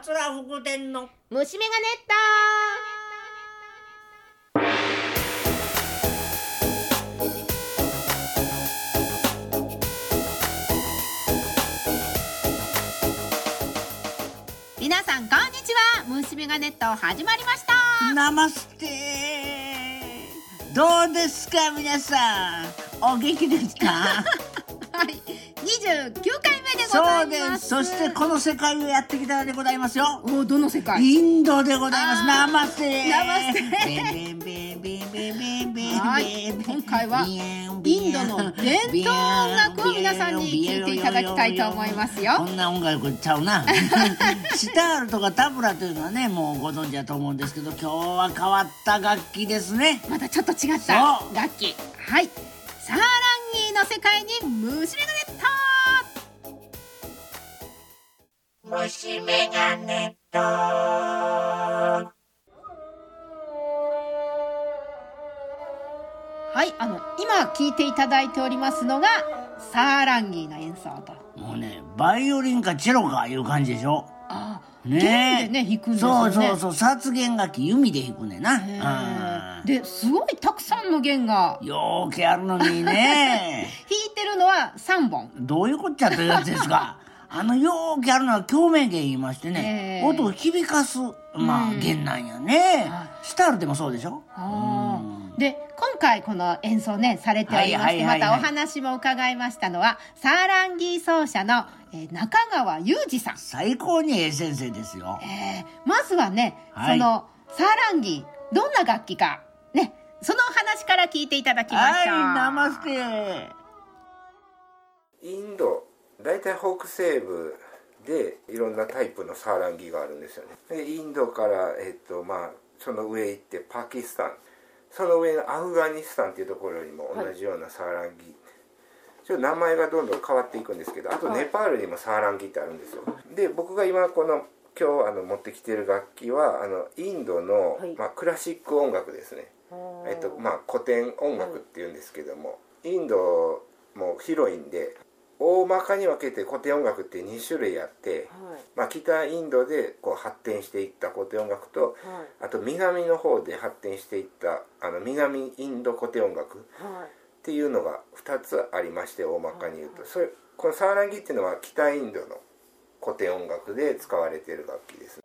桂福天の。虫眼鏡皆さんこんにちは。虫眼鏡と始まりました。ナマステどうですか皆さん。お元気ですか？はい。29回目でござそいうまです。すそしてこの世界をやってきたのでございますよ。おどの世界？インドでございます。ナマステナマステ今回はインドの伝統音楽を皆さんに聞いていただきたいと思いますよこんな音楽ちゃうなシタールとかタブラというのはねもうご存知だと思うんですけど今日は変わった楽器ですねまたちょっと違っそたう楽器はいサーランギーの世界に虫眼鏡と虫眼鏡と。はいあの今聴いていただいておりますのがサーランギーの演奏と。もうねバイオリンかチェロかいう感じでしょ。ああねね弾くんですよね。そうそうそう殺弦楽器弓で弾くねんな。ですごいたくさんの弦が。ーようけあるのにね。弾いてるのは3本。どういうこっちゃというやつですかあのようけあるのは共鳴弦言いましてね、えー音を響かすまあうん。弦なんやね、はスタールでもそうでしょ？あうで今回この演奏ねされておりまして、またお話も伺いましたのはサーランギー奏者の、えー中川裕二さん、最高にええ先生ですよ。えーまずはね、はい。そのサーランギーどんな楽器かねそのお話から聞いていただきましょう。はいナマステ。インド大体北西部でいろんなタイプのサーランギがあるんですよね。でインドから、えっとまあ、その上行ってパキスタン。その上のアフガニスタンっていうところにも同じようなサーランギ、ちょっと名前がどんどん変わっていくんですけどあとネパールにもサーランギってあるんですよ。で僕が今この今日あの持ってきてる楽器はあのインドの、まあ、クラシック音楽ですね。えっとまあ、古典音楽っていうんですけども、インドも広いんで大まかに分けて古典音楽って2種類あって、まあ、北インドでこう発展していった古典音楽と、あと南の方で発展していったあの南インド古典音楽っていうのが2つありまして大まかに言うと、それこのサーランギっていうのは北インドの古典音楽で使われている楽器です。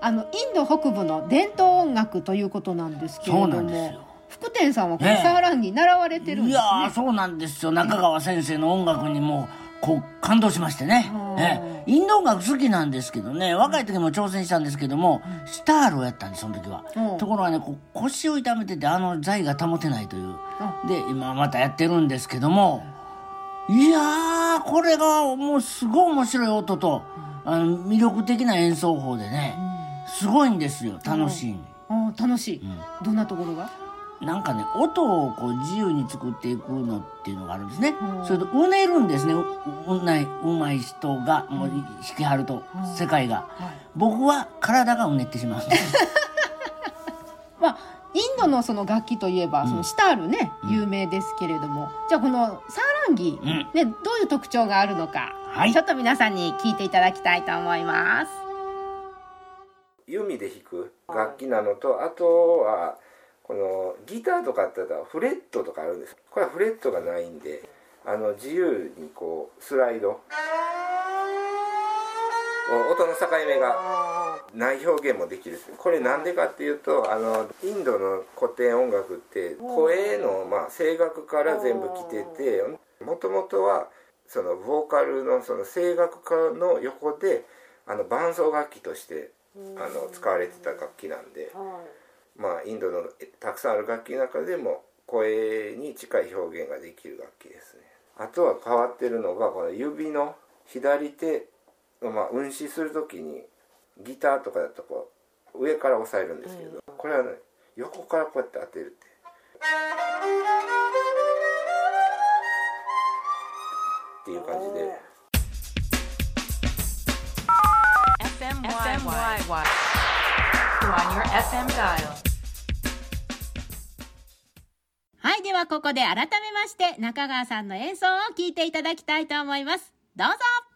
あのインド北部の伝統音楽ということなんですけれどそうなんですもよ福天さんはこのねえサーランギー習われてるんいですね。やーそうなんですよ。中川先生の音楽にもこう感動しましてね。ええ。インド音楽好きなんですけどね。若い時も挑戦したんですけども、スタールをやったんですその時は、うん。ところがねこう腰を痛めててあの財が保てないという。で今またやってるんですけどもいやーこれがもうすごい面白い音と、あの魅力的な演奏法でね、すごいんですよ。楽しい、楽しい、どんなところが？なんかね音をこう自由に作っていくのっていうのがあるんですね、うん。それとうねるんですね。ううないうまい人がもう弾きはると、世界が、僕は体がうねってしまうんです。まあインドのその楽器といえば、そのシタールね有名ですけれども、じゃあこのサーランギー、うん。ね、どういう特徴があるのか、はい。ちょっと皆さんに聞いていただきたいと思います。弓で弾く楽器なのと、あとはこのギターとかって言ったらフレットとかあるんです。これはフレットがないんであの自由にこうスライド。音の境目がない表現もできる。これなんでかっていうとあのインドの古典音楽って声の、まあ、声楽から全部来ててもともとはそのボーカルのその声楽家の横であの伴奏楽器としてあの使われてた楽器なんで、まあインドのえたくさんある楽器の中でも声に近い表現ができる楽器ですねあとは変わってるのがこの指の左手、まあ、運指する時にギターとかだとこう上から押さえるんですけど、これはね横からこうやって当てるってっていう感じで。FMYY. On your FM dial. はい、ではここで改めまして中川さんの演奏を聴いていただきたいと思います。どうぞ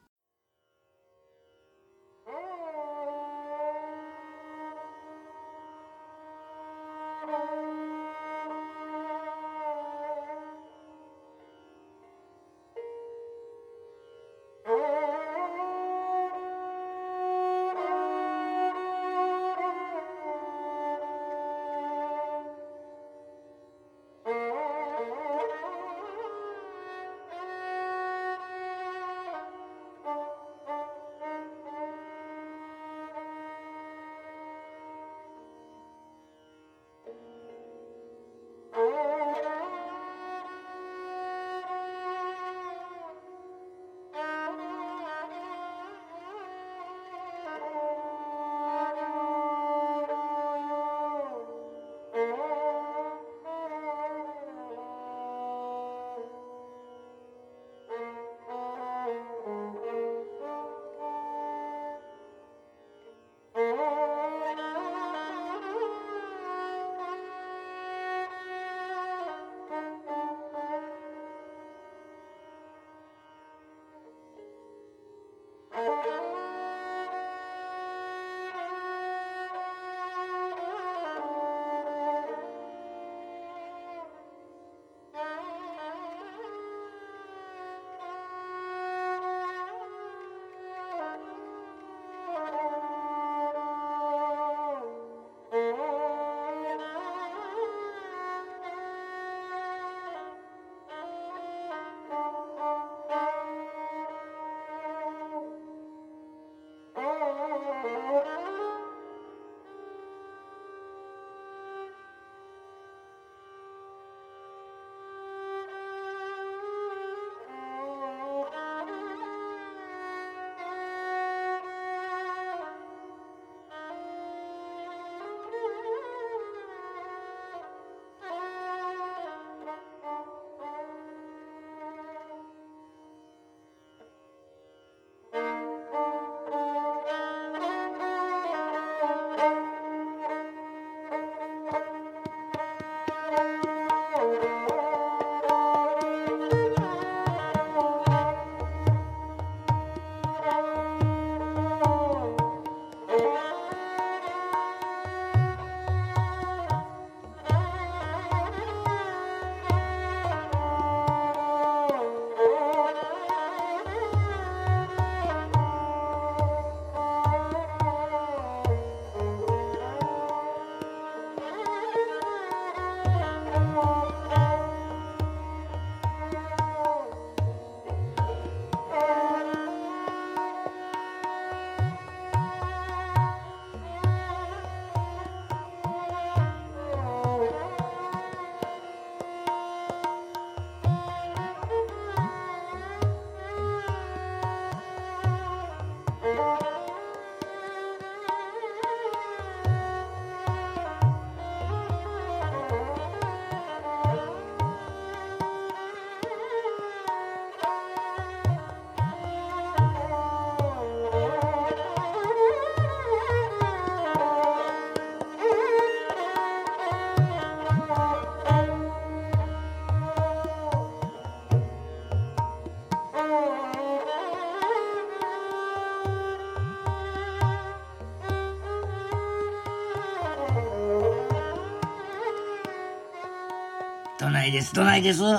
どないです？どないです？どう？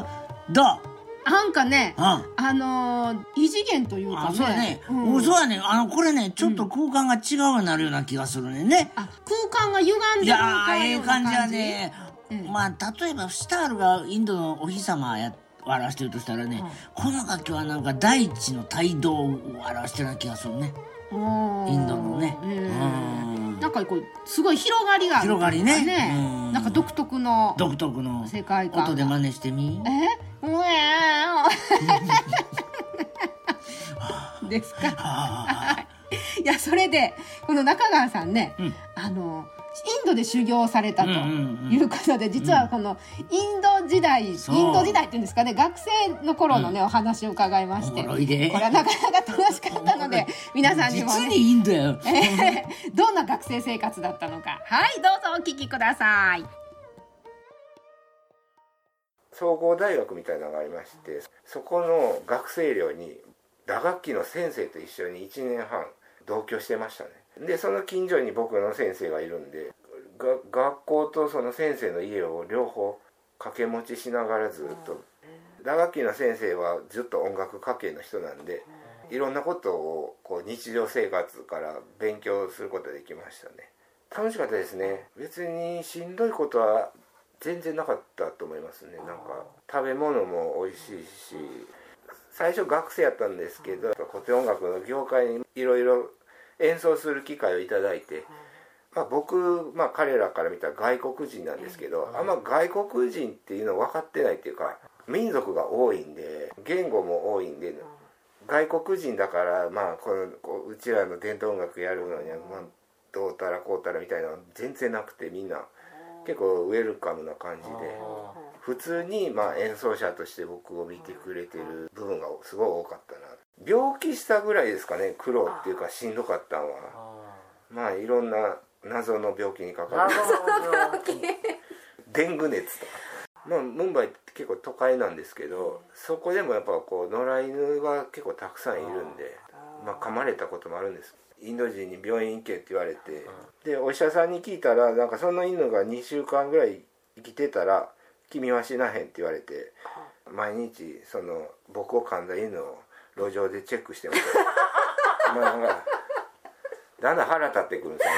なんかねうん。あのー異次元というかあそうやね、そうやね。あのこれねちょっと空間が違うようになるような気がするねんね、あ空間が歪んでるいやええ感じやね、うん。まあ例えばスタールがインドのお日様や表してるとしたらね、この楽器はなんか大地の態度を表してるような気がするね。うん。インドのね。うんかこうすごい広がりがある広がりね。うん。なんか独特の独特の世界観。音で真似してみ。え？うえー。ですか？あ。い。やそれでこの中川さんね、うん。あのインドで修行されたとうんうんうん。いうことで、実はこのインド時代、インド時代っていうんですかね学生の頃のね、お話を伺いましておもろいで。これはなかなか楽しかったので 皆さんにもね実にインドやよえーどんな学生生活だったのか。はいどうぞお聞きください。総合大学みたいなのがありましてそこの学生寮に打楽器の先生と一緒に1年半同居してましたねでその近所に僕の先生がいるんでが学校とその先生の家を両方掛け持ちしながらずっと打楽器の先生はずっと音楽家系の人なんでいろんなことをこう日常生活から勉強することができましたね。楽しかったですね。別にしんどいことは全然なかったと思いますね。なんか食べ物も美味しいし最初学生やったんですけど古典音楽の業界にいろいろ演奏する機会をいただいて、まあ、僕、まあ、彼らから見たら外国人なんですけどあんま外国人っていうの分かってないっていうか民族が多いんで言語も多いんで外国人だからまあこのこううちらの伝統音楽やるのには、まあ、どうたらこうたらみたいな全然なくてみんな結構ウェルカムな感じで普通にまあ演奏者として僕を見てくれてる部分がすごい多かったな病気したぐらいですかね苦労っていうかしんどかったのは。まあいろんな謎の病気にかかる。デング熱とか。まあムンバイって結構都会なんですけどそこでもやっぱこう野良犬が結構たくさんいるんでまあ、噛まれたこともあるんです。インド人に病院行けって言われて、でお医者さんに聞いたらなんかその犬が2週間ぐらい生きてたら「君は死なへん」って言われて。毎日その僕を噛んだ犬を路上でチェックしてましたまあなんかだんだん腹立ってくるんですよ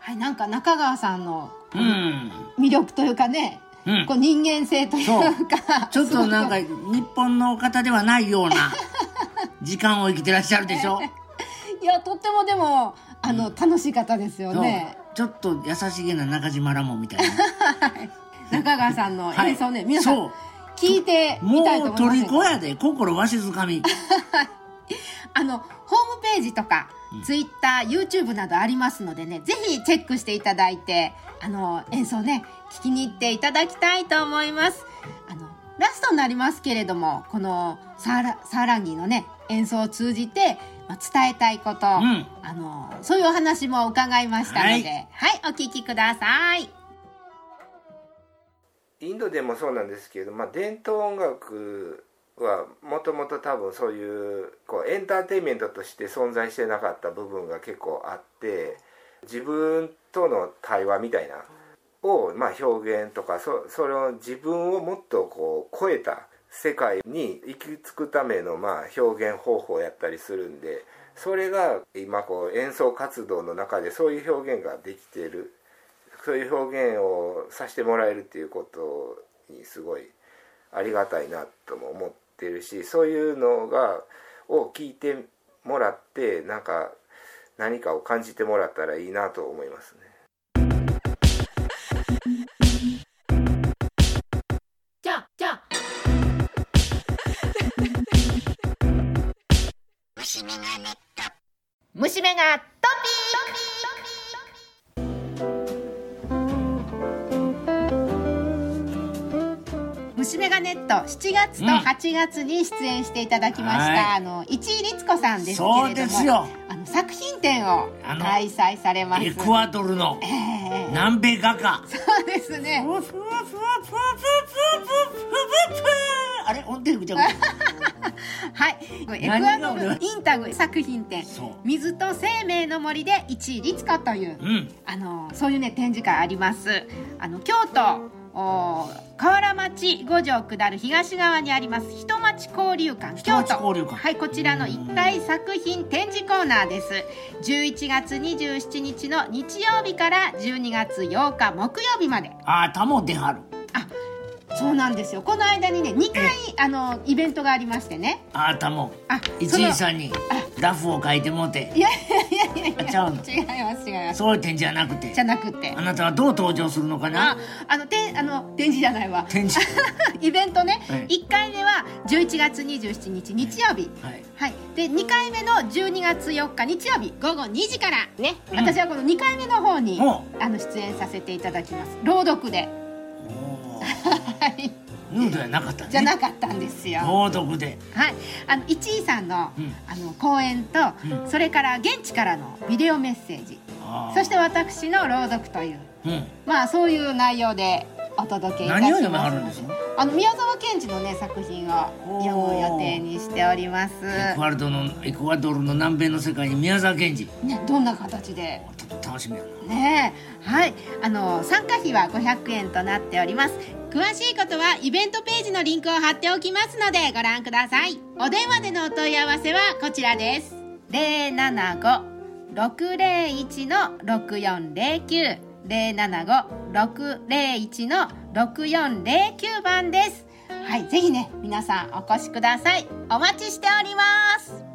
はいなんか中川さんのうん。魅力というかね、うん。こう人間性というか。ちょっとなんか日本の方ではないような時間を生きてらっしゃるでしょ？いやとってもでもあの、楽しい方ですよね。ちょっと優しげな中島ラモンみたいな 中川さんのはい。演奏ね、皆さん聞いてみたいともう思います虜やで心わしづかみ。あのホームページとか、ツイッター YouTube などありますのでねぜひチェックしていただいてあの演奏ね聞きに行っていただきたいと思います。あのラストになりますけれどもこのサーラサーランギーのね演奏を通じて、まあ、伝えたいこと、ん。あのそういうお話も伺いましたのでははいい、お聞きくださいインドでもそうなんですけど、まあ、伝統音楽はもともと多分そういうこうエンターテインメントとして存在してなかった部分が結構あって自分との対話みたいなを、まあ、表現とかそそれを自分をもっとこう超えた世界に行き着くためのまあ表現方法やったりするんでそれが今こう演奏活動の中でそういう表現ができているそういう表現をさせてもらえるっていうことにすごいありがたいなとも思ってるしそういうのがを聞いてもらってなんか何かを感じてもらったらいいなと思いますね。じゃあじゃあ。虫眼が虫眼ネット7月と8月に出演していただきました、はい。あの市井律子さんですけれどもそうですよ。あの作品展を開催されます。エクアドルのええ。南米画家。そうですね。あれ？音程ぐちゃぐちはい、エクアドルインタグ作品展そう「水と生命の森で一位律子」という、うん。あのそういうね展示会あります。あの京都お河原町五条下る東側にあります人町交流館京都。交流館。はいこちらの一体作品展示コーナーです。11月27日の日曜日から12月8日木曜日まで。あーたも出はる。あそうなんですよ。この間にね2回あのイベントがありましてね。あーたもあ一位さんにラフを書いてもうて。いやいやいやいやあちゃうの？違います違います。そういう点じゃなくて？じゃなくて。あなたはどう登場するのかあな？あのてあの展示じゃないわ。展示。イベントね、はい。1回目は11月27日日曜日。はい。はい、で2回目の12月4日日曜日午後2時から。ね、うん私はこの2回目の方にほあの出演させていただきます。朗読で ヌードやなかったねじゃなかったんですよ。朗読で。はい、あの一位さんの,、うん。あの講演と、うん。それから現地からのビデオメッセージ。そして私の朗読という。うん。まあそういう内容で後どけいたします。何を読めるんですか？あの宮沢賢治のね作品は読む予定にしております。エクアドのエクアドルの南米の世界に宮沢賢治。ねどんな形で？楽しみやな。ねはい。あの参加費は五百円となっております。詳しいことはイベントページのリンクを貼っておきますのでご覧ください。お電話でのお問い合わせはこちらです。零七五六零一の六四零九。零七五六零一の六四零九番です。はい、ぜひね、皆さんお越しください。お待ちしております。